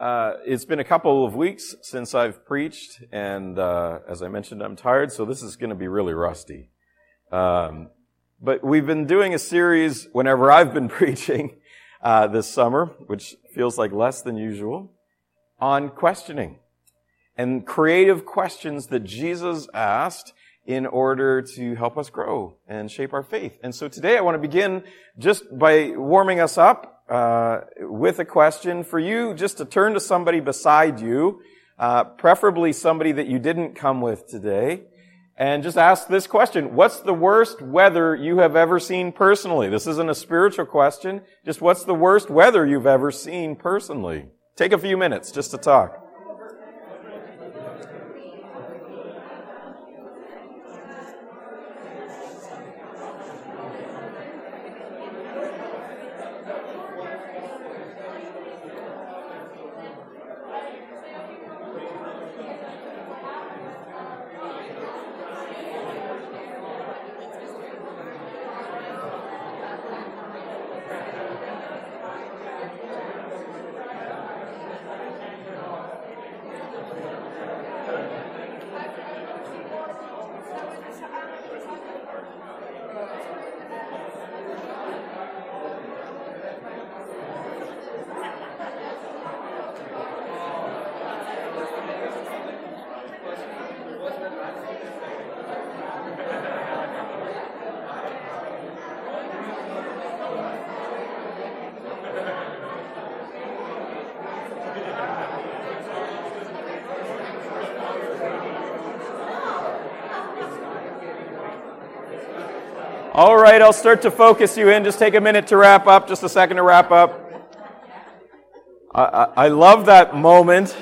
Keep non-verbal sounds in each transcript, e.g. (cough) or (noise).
Uh, it's been a couple of weeks since I've preached, and uh, as I mentioned, I'm tired, so this is going to be really rusty. Um, but we've been doing a series whenever I've been (laughs) preaching uh, this summer, which feels like less than usual, on questioning and creative questions that Jesus asked in order to help us grow and shape our faith. And so today I want to begin just by warming us up uh, with a question for you just to turn to somebody beside you, uh, preferably somebody that you didn't come with today, and just ask this question. What's the worst weather you have ever seen personally? This isn't a spiritual question. Just what's the worst weather you've ever seen personally? Take a few minutes just to talk. All right, I'll start to focus you in. Just take a minute to wrap up, just a second to wrap up. I, I, I love that moment.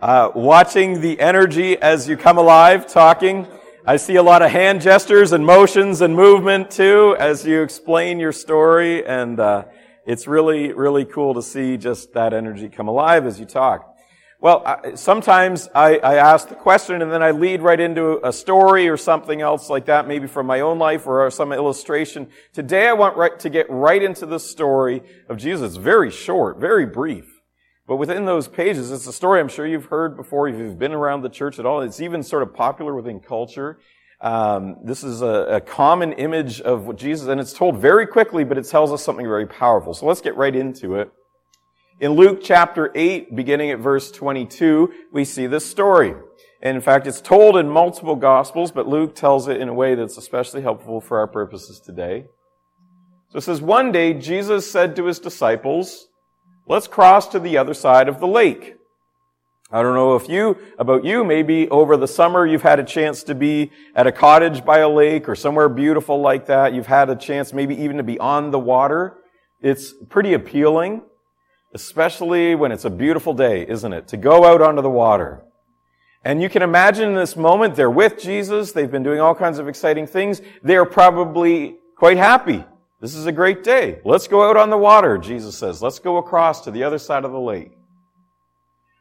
Uh, watching the energy as you come alive, talking. I see a lot of hand gestures and motions and movement too as you explain your story, and uh, it's really, really cool to see just that energy come alive as you talk. Well, I, sometimes I, I, ask the question and then I lead right into a story or something else like that, maybe from my own life or some illustration. Today I want right, to get right into the story of Jesus. Very short, very brief. But within those pages, it's a story I'm sure you've heard before if you've been around the church at all. It's even sort of popular within culture. Um, this is a, a common image of Jesus, and it's told very quickly, but it tells us something very powerful. So let's get right into it. In Luke chapter 8, beginning at verse 22, we see this story. And in fact, it's told in multiple gospels, but Luke tells it in a way that's especially helpful for our purposes today. So it says, one day Jesus said to his disciples, let's cross to the other side of the lake. I don't know if you, about you, maybe over the summer you've had a chance to be at a cottage by a lake or somewhere beautiful like that. You've had a chance maybe even to be on the water. It's pretty appealing especially when it's a beautiful day, isn't it? To go out onto the water. And you can imagine in this moment, they're with Jesus. They've been doing all kinds of exciting things. They're probably quite happy. This is a great day. Let's go out on the water, Jesus says. Let's go across to the other side of the lake.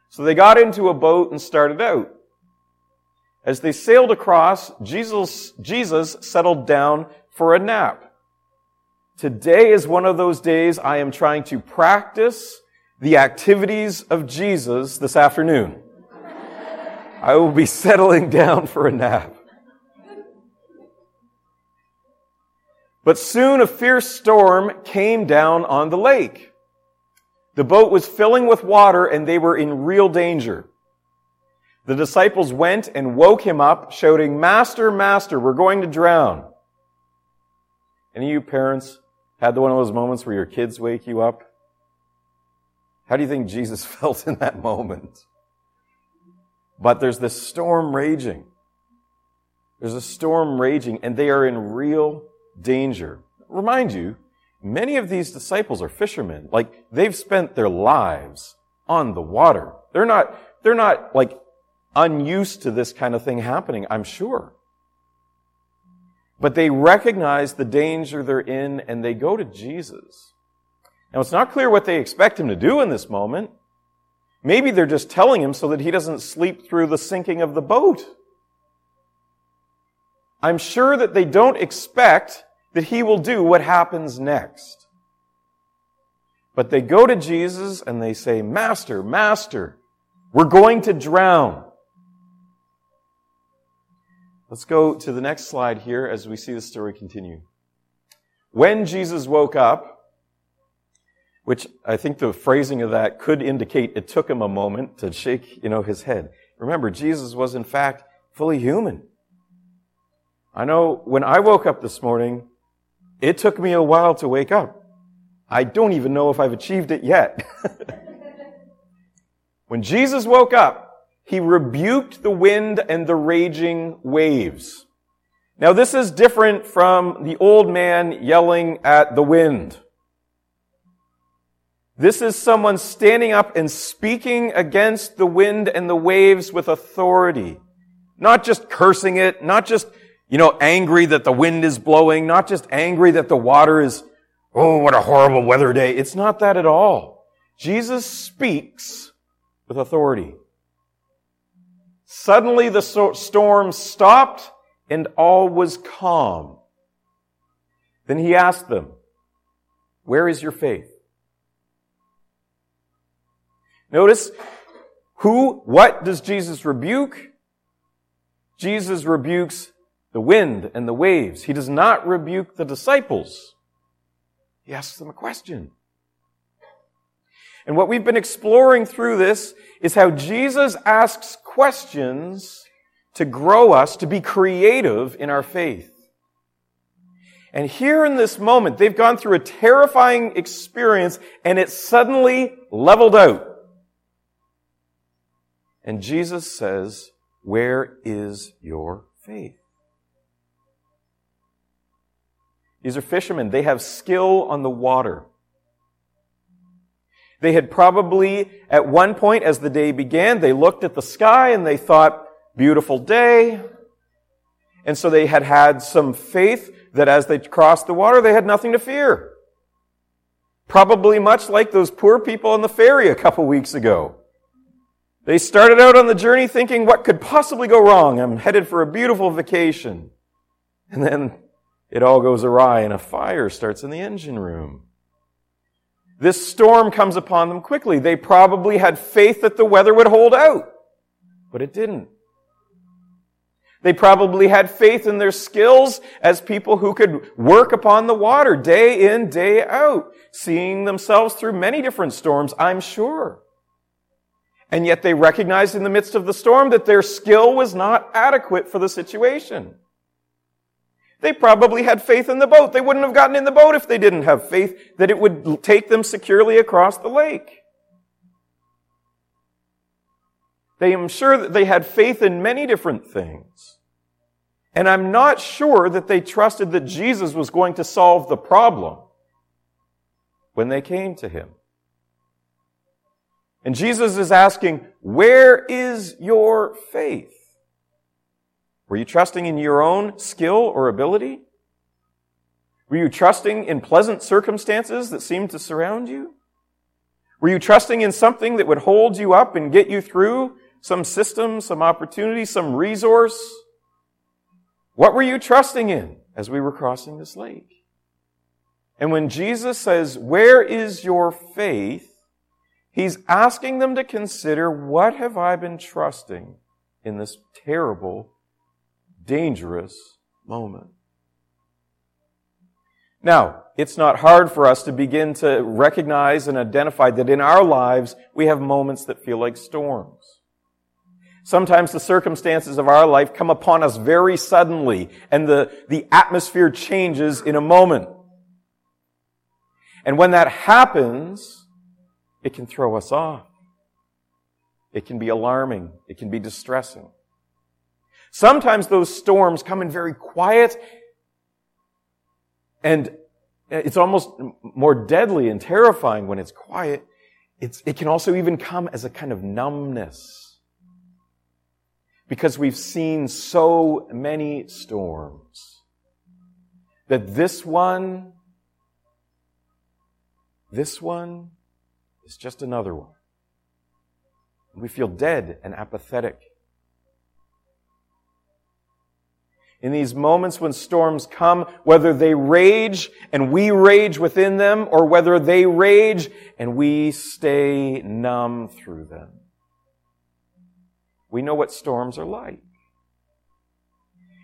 So they got into a boat and started out. As they sailed across, Jesus, Jesus settled down for a nap. Today is one of those days I am trying to practice the activities of Jesus this afternoon. I will be settling (laughs) down for a nap. But soon a fierce storm came down on the lake. The boat was filling with water and they were in real danger. The disciples went and woke him up, shouting, Master, Master, we're going to drown. Any of you parents had one of those moments where your kids wake you up? How do you think Jesus (laughs) felt in that moment? But there's this storm raging. There's a storm raging and they are in real danger. Remind you, many of these disciples are fishermen. Like, they've spent their lives on the water. They're not, they're not like unused to this kind of thing happening, I'm sure. But they recognize the danger they're in and they go to Jesus. Now it's not clear what they expect him to do in this moment. Maybe they're just telling him so that he doesn't sleep through the sinking of the boat. I'm sure that they don't expect that he will do what happens next. But they go to Jesus and they say, Master, Master, we're going to drown. Let's go to the next slide here as we see the story continue. When Jesus woke up, which I think the phrasing of that could indicate it took him a moment to shake, you know, his head. Remember, Jesus was in fact fully human. I know when I woke up this morning, it took me a while to wake up. I don't even know if I've achieved it yet. (laughs) when Jesus woke up, he rebuked the wind and the raging waves. Now this is different from the old man yelling at the wind. This is someone standing up and speaking against the wind and the waves with authority. Not just cursing it, not just, you know, angry that the wind is blowing, not just angry that the water is, oh, what a horrible weather day. It's not that at all. Jesus speaks with authority. Suddenly the storm stopped and all was calm. Then he asked them, where is your faith? Notice who, what does Jesus rebuke? Jesus rebukes the wind and the waves. He does not rebuke the disciples. He asks them a question. And what we've been exploring through this is how Jesus asks questions to grow us to be creative in our faith. And here in this moment, they've gone through a terrifying experience and it suddenly leveled out. And Jesus says, where is your faith? These are fishermen. They have skill on the water. They had probably, at one point as the day began, they looked at the sky and they thought, beautiful day. And so they had had some faith that as they crossed the water, they had nothing to fear. Probably much like those poor people on the ferry a couple weeks ago. They started out on the journey thinking, what could possibly go wrong? I'm headed for a beautiful vacation. And then it all goes awry and a fire starts in the engine room. This storm comes upon them quickly. They probably had faith that the weather would hold out, but it didn't. They probably had faith in their skills as people who could work upon the water day in, day out, seeing themselves through many different storms, I'm sure. And yet they recognized in the midst of the storm that their skill was not adequate for the situation. They probably had faith in the boat. They wouldn't have gotten in the boat if they didn't have faith that it would take them securely across the lake. They am sure that they had faith in many different things. And I'm not sure that they trusted that Jesus was going to solve the problem when they came to him. And Jesus is asking, where is your faith? Were you trusting in your own skill or ability? Were you trusting in pleasant circumstances that seemed to surround you? Were you trusting in something that would hold you up and get you through some system, some opportunity, some resource? What were you trusting in as we were crossing this lake? And when Jesus says, where is your faith? He's asking them to consider what have I been trusting in this terrible, dangerous moment. Now, it's not hard for us to begin to recognize and identify that in our lives we have moments that feel like storms. Sometimes the circumstances of our life come upon us very suddenly and the, the atmosphere changes in a moment. And when that happens, it can throw us off. It can be alarming. It can be distressing. Sometimes those storms come in very quiet and it's almost more deadly and terrifying when it's quiet. It's, it can also even come as a kind of numbness. Because we've seen so many storms that this one, this one, is just another one. We feel dead and apathetic. In these moments when storms come, whether they rage and we rage within them, or whether they rage and we stay numb through them. We know what storms are like.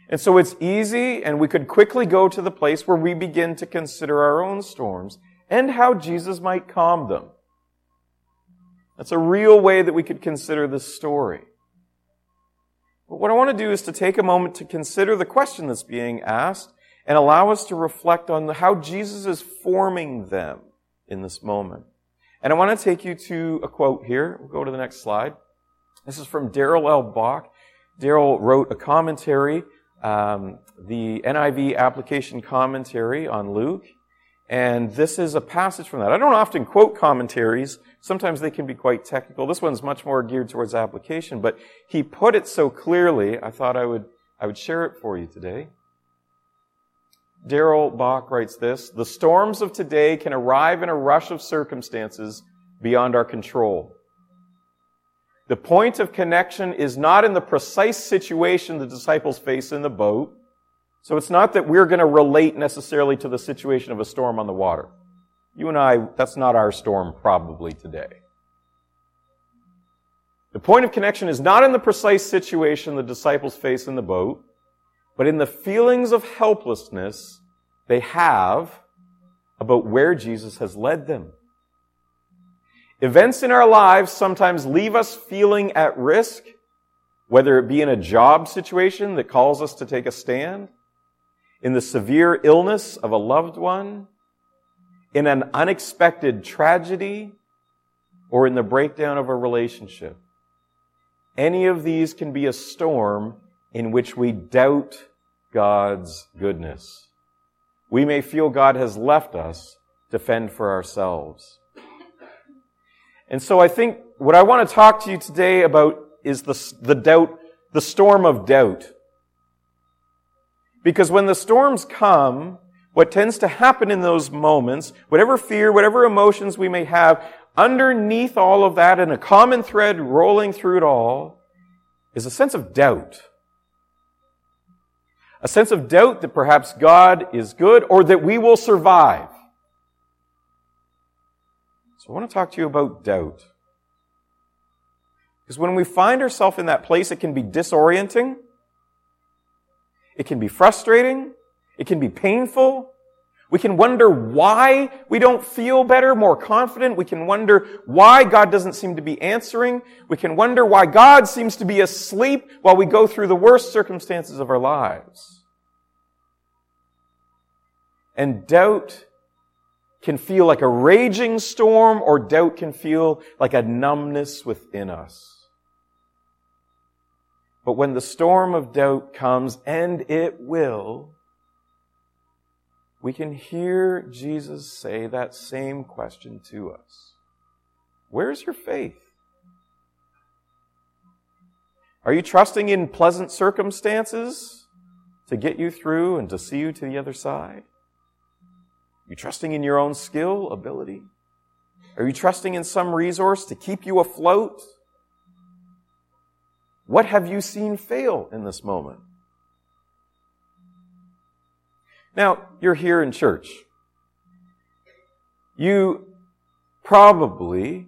And so it's easy, and we could quickly go to the place where we begin to consider our own storms and how Jesus might calm them. That's a real way that we could consider this story. But what I want to do is to take a moment to consider the question that's being asked and allow us to reflect on how Jesus is forming them in this moment. And I want to take you to a quote here. We'll go to the next slide. This is from Darrell L. Bock. Darrell wrote a commentary, um, the NIV application commentary on Luke. And this is a passage from that. I don't often quote commentaries. Sometimes they can be quite technical. This one's much more geared towards application, but he put it so clearly, I thought I would, I would share it for you today. Darrell Bock writes this, the storms of today can arrive in a rush of circumstances beyond our control. The point of connection is not in the precise situation the disciples face in the boat. So it's not that we're going to relate necessarily to the situation of a storm on the water. You and I, that's not our storm probably today. The point of connection is not in the precise situation the disciples face in the boat, but in the feelings of helplessness they have about where Jesus has led them. Events in our lives sometimes leave us feeling at risk, whether it be in a job situation that calls us to take a stand, in the severe illness of a loved one, in an unexpected tragedy, or in the breakdown of a relationship. Any of these can be a storm in which we doubt God's goodness. We may feel God has left us to fend for ourselves. And so I think what I want to talk to you today about is the, the doubt, the storm of doubt. Because when the storms come, what tends to happen in those moments, whatever fear, whatever emotions we may have, underneath all of that and a common thread rolling through it all is a sense of doubt. A sense of doubt that perhaps God is good or that we will survive. So I want to talk to you about doubt. Because when we find ourselves in that place, it can be disorienting. It can be frustrating. It can be painful. We can wonder why we don't feel better, more confident. We can wonder why God doesn't seem to be answering. We can wonder why God seems to be asleep while we go through the worst circumstances of our lives. And doubt can feel like a raging storm or doubt can feel like a numbness within us. But when the storm of doubt comes, and it will, we can hear Jesus say that same question to us. Where's your faith? Are you trusting in pleasant circumstances to get you through and to see you to the other side? Are you trusting in your own skill, ability? Are you trusting in some resource to keep you afloat? What have you seen fail in this moment? Now, you're here in church. You probably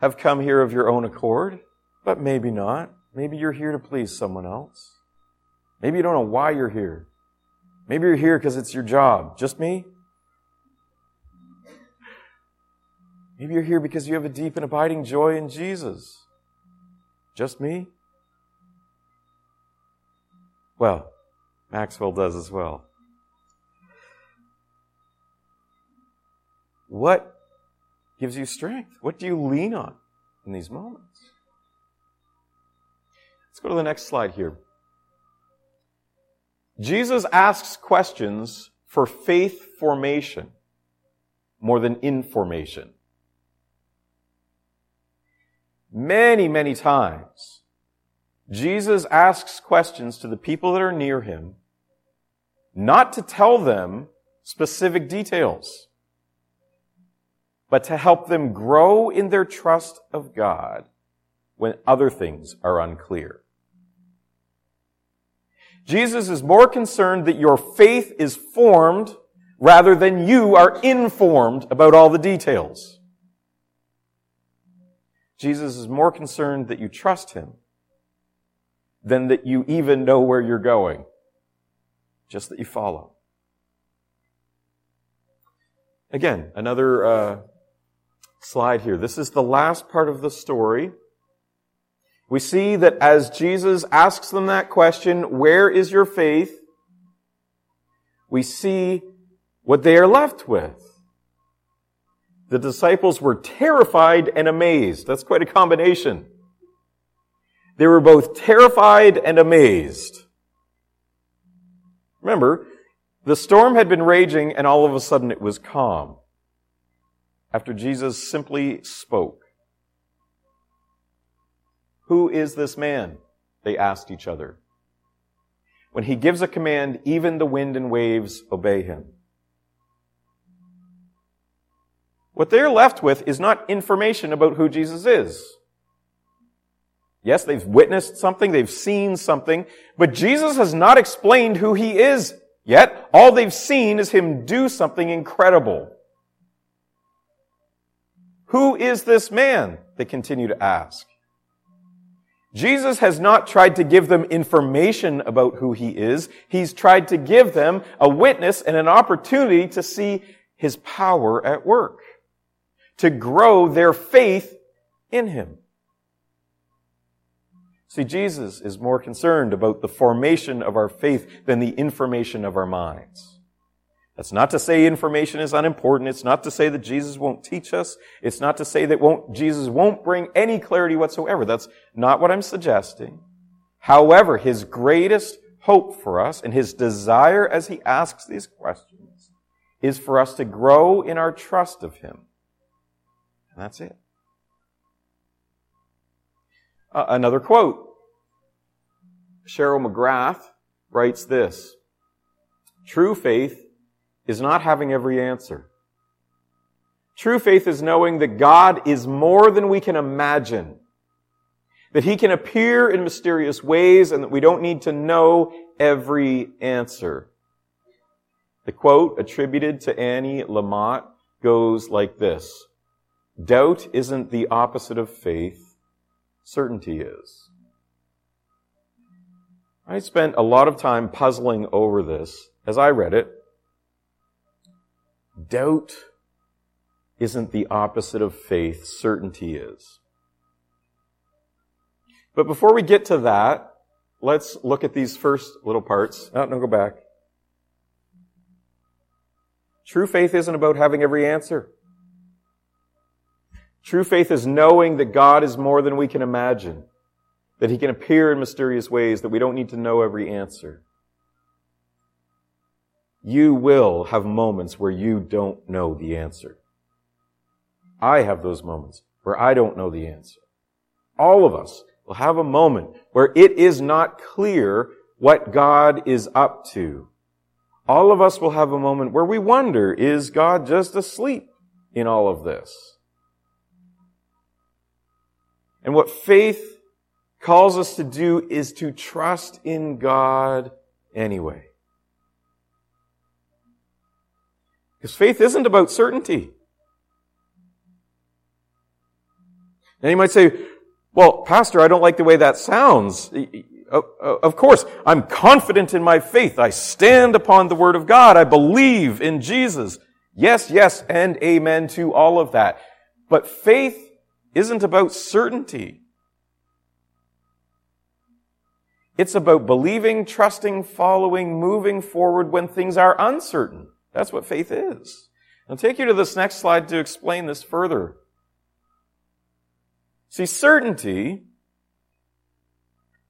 have come here of your own accord, but maybe not. Maybe you're here to please someone else. Maybe you don't know why you're here. Maybe you're here because it's your job. Just me? Maybe you're here because you have a deep and abiding joy in Jesus. Just me? Well, Maxwell does as well. What gives you strength? What do you lean on in these moments? Let's go to the next slide here. Jesus asks questions for faith formation more than information many, many times, Jesus asks questions to the people that are near him, not to tell them specific details, but to help them grow in their trust of God when other things are unclear. Jesus is more concerned that your faith is formed rather than you are informed about all the details. Jesus is more concerned that you trust him than that you even know where you're going. Just that you follow. Again, another uh, slide here. This is the last part of the story. We see that as Jesus asks them that question, where is your faith? We see what they are left with. The disciples were terrified and amazed. That's quite a combination. They were both terrified and amazed. Remember, the storm had been raging and all of a sudden it was calm after Jesus simply spoke. Who is this man? They asked each other. When he gives a command, even the wind and waves obey him. What they're left with is not information about who Jesus is. Yes, they've witnessed something, they've seen something, but Jesus has not explained who he is yet. All they've seen is him do something incredible. Who is this man? They continue to ask. Jesus has not tried to give them information about who he is. He's tried to give them a witness and an opportunity to see his power at work, to grow their faith in him. See, Jesus is more concerned about the formation of our faith than the information of our minds. That's not to say information is unimportant. It's not to say that Jesus won't teach us. It's not to say that won't, Jesus won't bring any clarity whatsoever. That's not what I'm suggesting. However, his greatest hope for us and his desire as he asks these questions is for us to grow in our trust of him. And that's it. Uh, another quote. Cheryl McGrath writes this. True faith is not having every answer. True faith is knowing that God is more than we can imagine. That He can appear in mysterious ways and that we don't need to know every answer. The quote attributed to Annie Lamott goes like this. Doubt isn't the opposite of faith. Certainty is. I spent a lot of time puzzling over this as I read it. Doubt isn't the opposite of faith, certainty is. But before we get to that, let's look at these first little parts. Oh, no, go back. True faith isn't about having every answer. True faith is knowing that God is more than we can imagine, that He can appear in mysterious ways, that we don't need to know every answer. You will have moments where you don't know the answer. I have those moments where I don't know the answer. All of us will have a moment where it is not clear what God is up to. All of us will have a moment where we wonder, is God just asleep in all of this? And what faith calls us to do is to trust in God anyway. Because faith isn't about certainty. And you might say, well, Pastor, I don't like the way that sounds. Of course, I'm confident in my faith. I stand upon the Word of God. I believe in Jesus. Yes, yes, and amen to all of that. But faith isn't about certainty. It's about believing, trusting, following, moving forward when things are uncertain. That's what faith is. I'll take you to this next slide to explain this further. See, certainty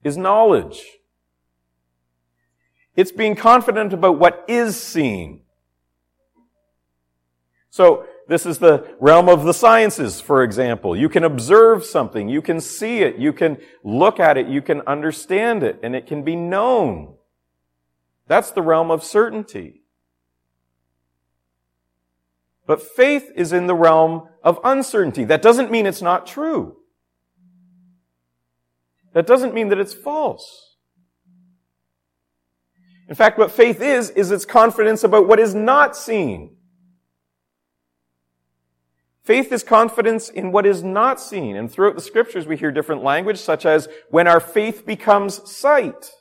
is knowledge. It's being confident about what is seen. So, this is the realm of the sciences, for example. You can observe something, you can see it, you can look at it, you can understand it, and it can be known. That's the realm of certainty. But faith is in the realm of uncertainty. That doesn't mean it's not true. That doesn't mean that it's false. In fact, what faith is, is it's confidence about what is not seen. Faith is confidence in what is not seen. And throughout the scriptures, we hear different language, such as when our faith becomes sight,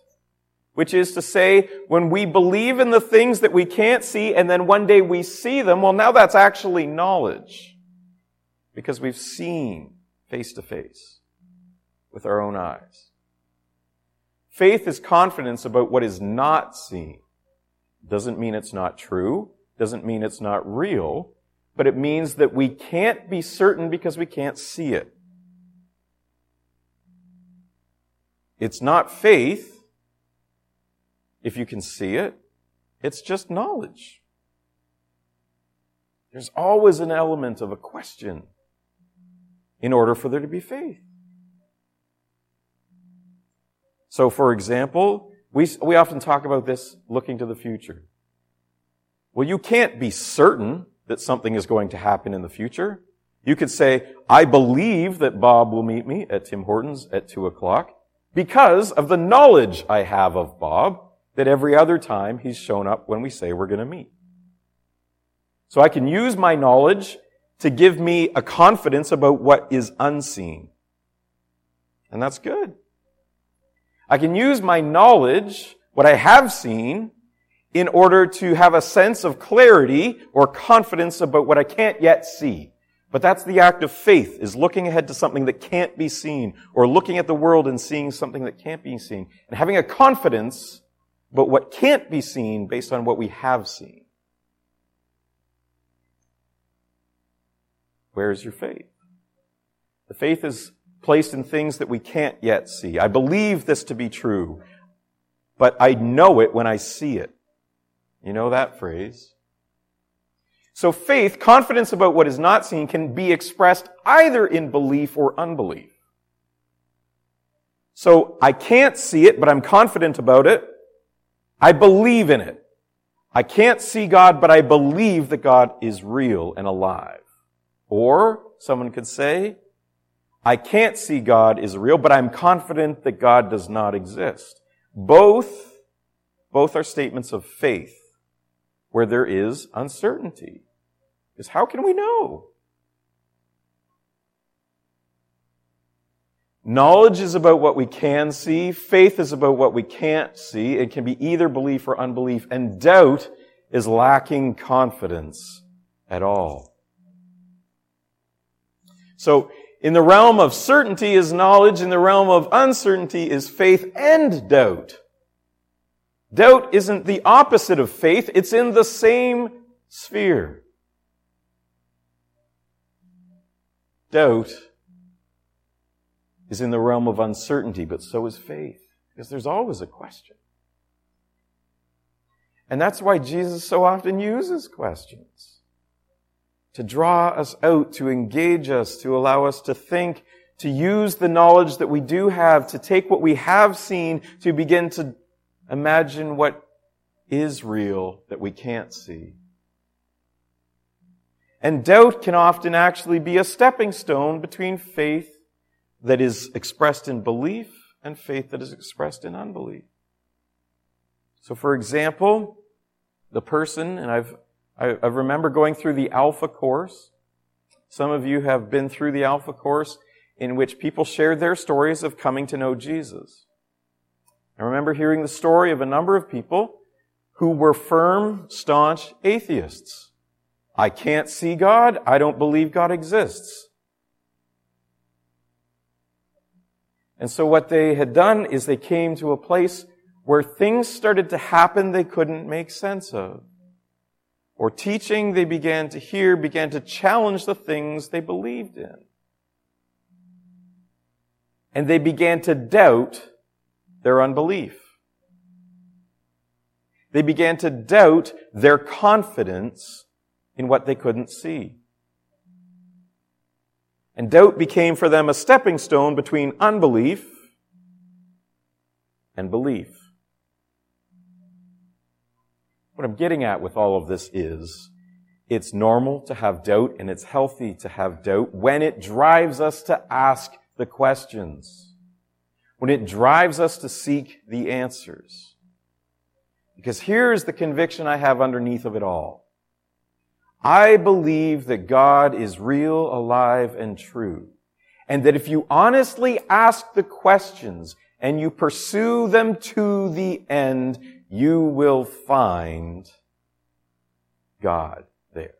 which is to say, when we believe in the things that we can't see and then one day we see them, well, now that's actually knowledge. Because we've seen face to face with our own eyes. Faith is confidence about what is not seen. Doesn't mean it's not true. Doesn't mean it's not real but it means that we can't be certain because we can't see it. It's not faith if you can see it. It's just knowledge. There's always an element of a question in order for there to be faith. So, for example, we, we often talk about this looking to the future. Well, you can't be certain that something is going to happen in the future. You could say, I believe that Bob will meet me at Tim Hortons at two o'clock because of the knowledge I have of Bob that every other time he's shown up when we say we're going to meet. So I can use my knowledge to give me a confidence about what is unseen. And that's good. I can use my knowledge, what I have seen, in order to have a sense of clarity or confidence about what I can't yet see. But that's the act of faith, is looking ahead to something that can't be seen, or looking at the world and seeing something that can't be seen, and having a confidence about what can't be seen based on what we have seen. Where is your faith? The faith is placed in things that we can't yet see. I believe this to be true, but I know it when I see it. You know that phrase? So faith, confidence about what is not seen, can be expressed either in belief or unbelief. So I can't see it, but I'm confident about it. I believe in it. I can't see God, but I believe that God is real and alive. Or someone could say, I can't see God is real, but I'm confident that God does not exist. Both, both are statements of faith where there is uncertainty. Because how can we know? Knowledge is about what we can see. Faith is about what we can't see. It can be either belief or unbelief. And doubt is lacking confidence at all. So, in the realm of certainty is knowledge. In the realm of uncertainty is faith and doubt. Doubt isn't the opposite of faith, it's in the same sphere. Doubt is in the realm of uncertainty, but so is faith, because there's always a question. And that's why Jesus so often uses questions. To draw us out, to engage us, to allow us to think, to use the knowledge that we do have, to take what we have seen, to begin to Imagine what is real that we can't see. And doubt can often actually be a stepping stone between faith that is expressed in belief and faith that is expressed in unbelief. So for example, the person, and I've, I, I remember going through the Alpha course. Some of you have been through the Alpha course in which people shared their stories of coming to know Jesus. I remember hearing the story of a number of people who were firm, staunch atheists. I can't see God. I don't believe God exists. And so what they had done is they came to a place where things started to happen they couldn't make sense of. Or teaching they began to hear began to challenge the things they believed in. And they began to doubt their unbelief. They began to doubt their confidence in what they couldn't see. And doubt became for them a stepping stone between unbelief and belief. What I'm getting at with all of this is it's normal to have doubt and it's healthy to have doubt when it drives us to ask the questions when it drives us to seek the answers. Because here's the conviction I have underneath of it all. I believe that God is real, alive, and true. And that if you honestly ask the questions and you pursue them to the end, you will find God there.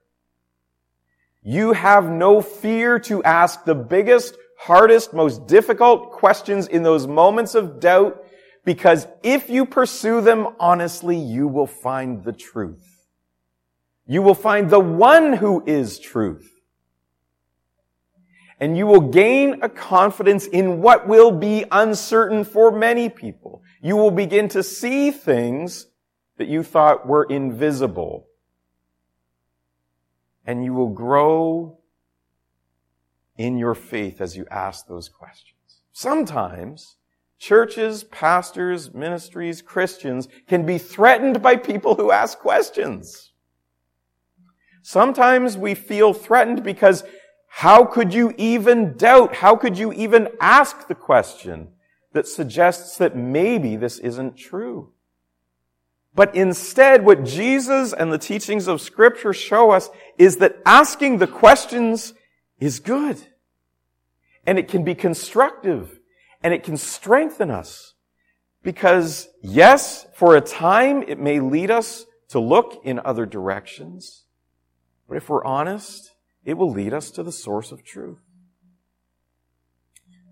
You have no fear to ask the biggest, hardest, most difficult questions in those moments of doubt because if you pursue them honestly, you will find the truth. You will find the one who is truth. And you will gain a confidence in what will be uncertain for many people. You will begin to see things that you thought were invisible. And you will grow in your faith as you ask those questions. Sometimes churches, pastors, ministries, Christians can be threatened by people who ask questions. Sometimes we feel threatened because how could you even doubt? How could you even ask the question that suggests that maybe this isn't true? But instead, what Jesus and the teachings of scripture show us is that asking the questions is good. And it can be constructive. And it can strengthen us. Because yes, for a time, it may lead us to look in other directions. But if we're honest, it will lead us to the source of truth.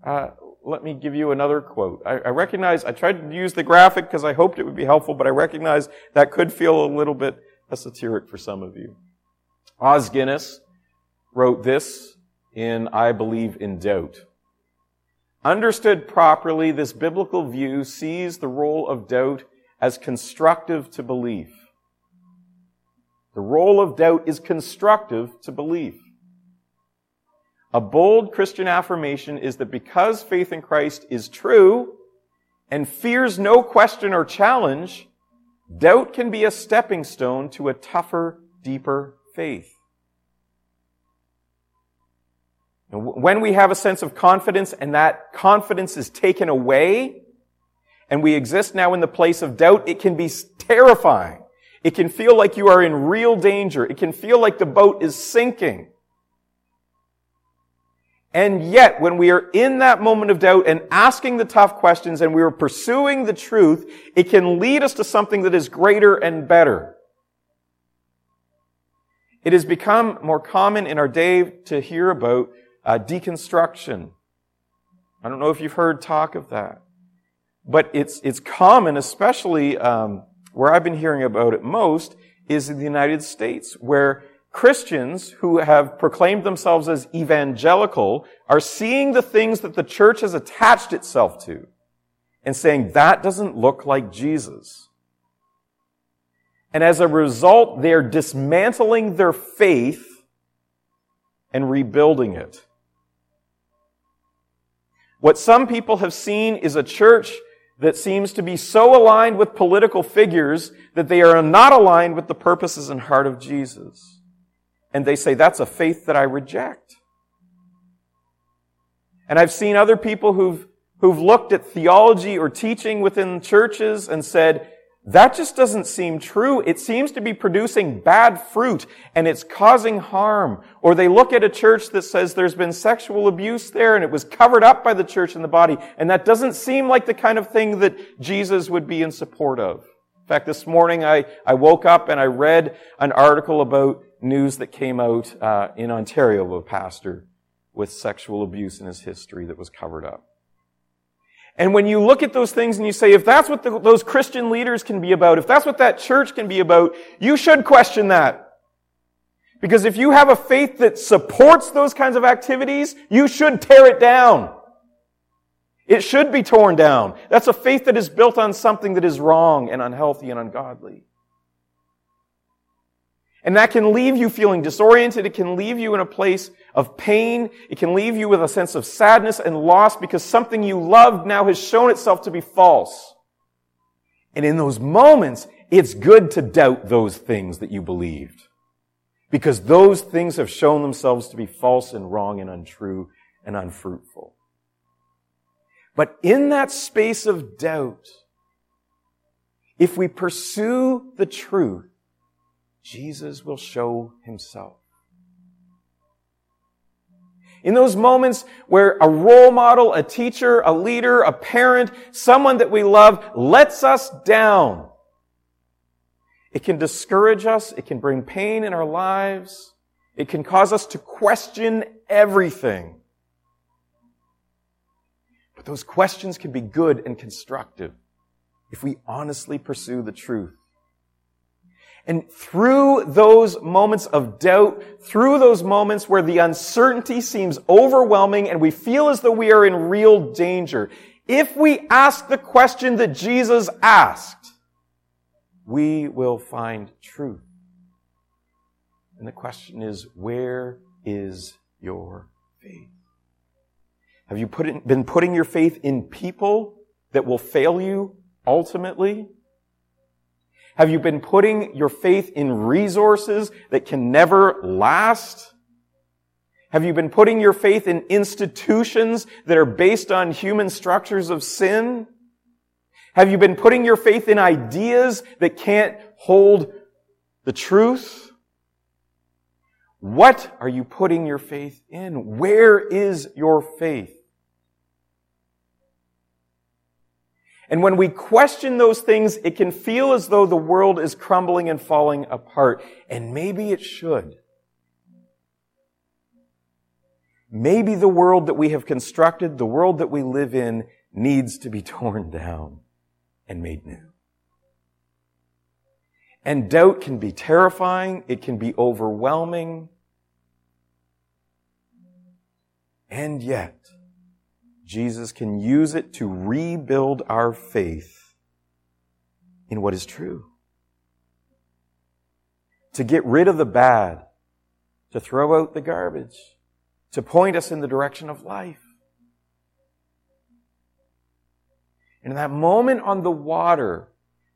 Uh, let me give you another quote. I, I recognize, I tried to use the graphic because I hoped it would be helpful, but I recognize that could feel a little bit esoteric for some of you. Os Guinness wrote this in I Believe in Doubt. Understood properly, this biblical view sees the role of doubt as constructive to belief. The role of doubt is constructive to belief. A bold Christian affirmation is that because faith in Christ is true and fears no question or challenge, doubt can be a stepping stone to a tougher, deeper faith. When we have a sense of confidence and that confidence is taken away, and we exist now in the place of doubt, it can be terrifying. It can feel like you are in real danger. It can feel like the boat is sinking. And yet, when we are in that moment of doubt and asking the tough questions and we are pursuing the truth, it can lead us to something that is greater and better. It has become more common in our day to hear about uh, deconstruction. I don't know if you've heard talk of that, but it's it's common, especially um, where I've been hearing about it most is in the United States, where Christians who have proclaimed themselves as evangelical are seeing the things that the church has attached itself to and saying, that doesn't look like Jesus. And as a result, they're dismantling their faith and rebuilding it. What some people have seen is a church that seems to be so aligned with political figures that they are not aligned with the purposes and heart of Jesus. And they say, that's a faith that I reject. And I've seen other people who've, who've looked at theology or teaching within churches and said, that just doesn't seem true. It seems to be producing bad fruit and it's causing harm. Or they look at a church that says there's been sexual abuse there and it was covered up by the church and the body. And that doesn't seem like the kind of thing that Jesus would be in support of. In fact, this morning I, I woke up and I read an article about news that came out uh, in Ontario of a pastor with sexual abuse in his history that was covered up. And when you look at those things and you say, if that's what the, those Christian leaders can be about, if that's what that church can be about, you should question that. Because if you have a faith that supports those kinds of activities, you should tear it down. It should be torn down. That's a faith that is built on something that is wrong and unhealthy and ungodly. And that can leave you feeling disoriented. It can leave you in a place of pain. It can leave you with a sense of sadness and loss because something you loved now has shown itself to be false. And in those moments, it's good to doubt those things that you believed. Because those things have shown themselves to be false and wrong and untrue and unfruitful. But in that space of doubt, If we pursue the truth, Jesus will show himself. In those moments where a role model, a teacher, a leader, a parent, someone that we love lets us down, it can discourage us. It can bring pain in our lives. It can cause us to question everything. But those questions can be good and constructive if we honestly pursue the truth. And through those moments of doubt, through those moments where the uncertainty seems overwhelming and we feel as though we are in real danger, if we ask the question that Jesus asked, we will find truth. And the question is, where is your faith? Have you put in, been putting your faith in people that will fail you ultimately? Have you been putting your faith in resources that can never last? Have you been putting your faith in institutions that are based on human structures of sin? Have you been putting your faith in ideas that can't hold the truth? What are you putting your faith in? Where is your faith? And when we question those things, it can feel as though the world is crumbling and falling apart. And maybe it should. Maybe the world that we have constructed, the world that we live in, needs to be (laughs) torn down and made new. And doubt can be terrifying. It can be overwhelming. And yet, Jesus can use it to rebuild our faith in what is true. To get rid of the bad, to throw out the garbage, to point us in the direction of life. And in that moment on the water,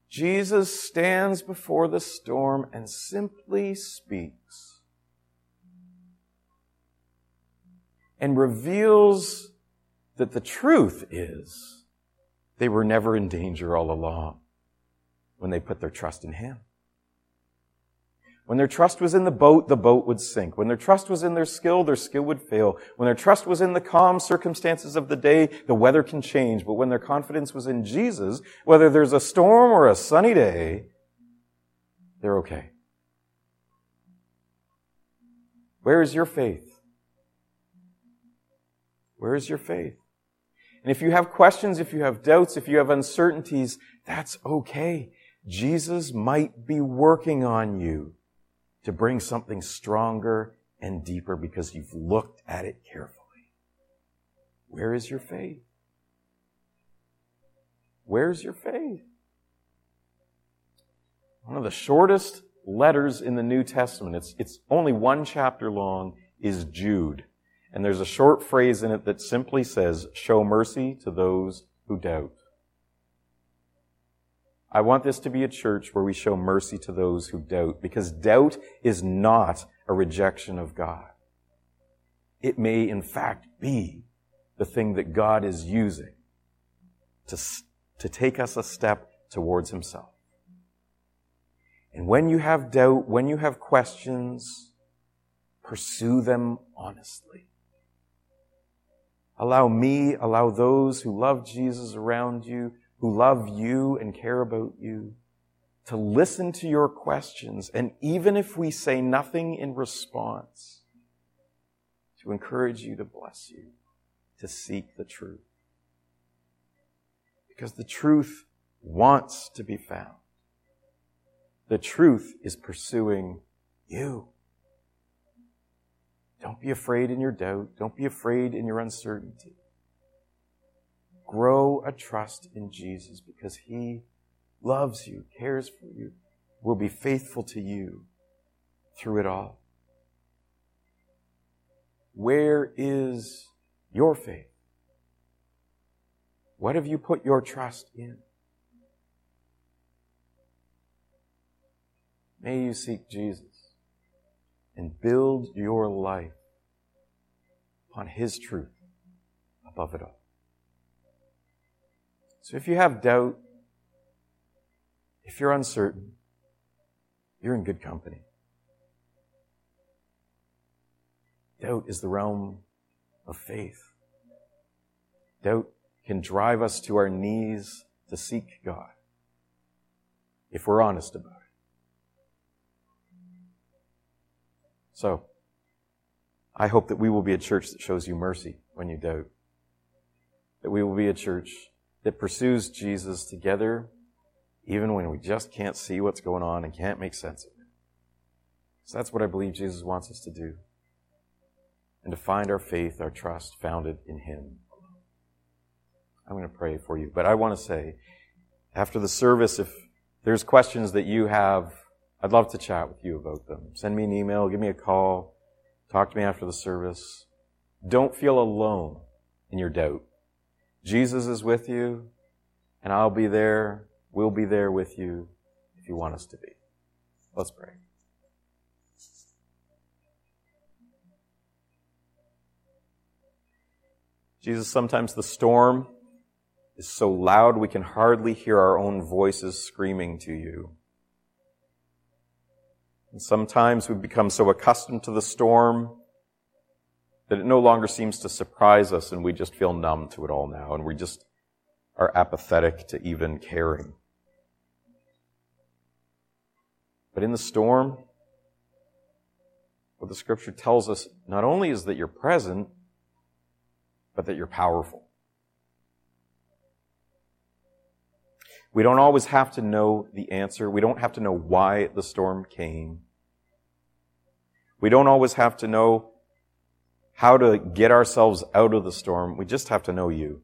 Jesus stands before the storm and simply speaks and reveals that the truth is they were never in danger all along when they put their trust in Him. When their trust was in the boat, the boat would sink. When their trust was in their skill, their skill would fail. When their trust was in the calm circumstances of the day, the weather can change. But when their confidence was in Jesus, whether there's a storm or a sunny day, they're okay. Where is your faith? Where is your faith? And if you have questions, if you have doubts, if you have uncertainties, that's okay. Jesus might be working on you to bring something stronger and deeper because you've looked at it carefully. Where is your faith? Where's your faith? One of the shortest letters in the New Testament, it's, it's only one chapter long, is Jude. And there's a short phrase in it that simply says, show mercy to those who doubt. I want this to be a church where we show mercy to those who doubt, because doubt is not a rejection of God. It may, in fact, be the thing that God is using to, to take us a step towards Himself. And when you have doubt, when you have questions, pursue them honestly. Allow me, allow those who love Jesus around you who love you and care about you to listen to your questions. And even if we say nothing in response, to encourage you to bless you, to seek the truth. Because the truth wants to be found. The truth is pursuing you. Don't be afraid in your doubt. Don't be afraid in your uncertainty. Grow a trust in Jesus because He loves you, cares for you, will be faithful to you through it all. Where is your faith? What have you put your trust in? May you seek Jesus and build your life upon His truth above it all. So if you have doubt, If you're uncertain, you're in good company. Doubt is the realm of faith. Doubt can drive us to our knees to seek God if we're honest about it. So, I hope that we will be a church that shows you mercy when you doubt. That we will be a church that pursues Jesus together even when we just can't see what's going on and can't make sense of it. So that's what I believe Jesus wants us to do. And to find our faith, our trust founded in Him. I'm going to pray for you. But I want to say, after the service, if there's questions that you have, I'd love to chat with you about them. Send me an email, give me a call, talk to me after the service. Don't feel alone in your doubt. Jesus is with you, and I'll be there, we'll be there with you if you want us to be. Let's pray. Jesus, sometimes the storm is so loud we can hardly hear our own voices screaming to you. And sometimes we become so accustomed to the storm that it no longer seems to surprise us and we just feel numb to it all now and we just are apathetic to even caring. But in the storm, what the scripture tells us not only is that you're present, but that you're powerful. We don't always have to know the answer. We don't have to know why the storm came. We don't always have to know how to get ourselves out of the storm. We just have to know you.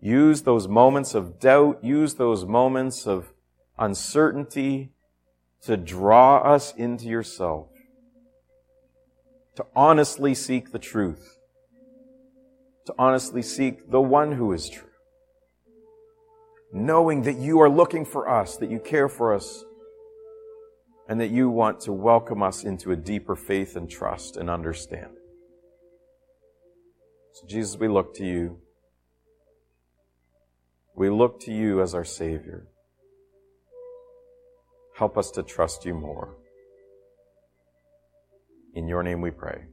Use those moments of doubt, use those moments of uncertainty to draw us into yourself, to honestly seek the truth, to honestly seek the one who is true knowing that you are looking for us, that you care for us, and that you want to welcome us into a deeper faith and trust and understanding. So, Jesus, we look to you. We look to you as our Savior. Help us to trust you more. In your name we pray.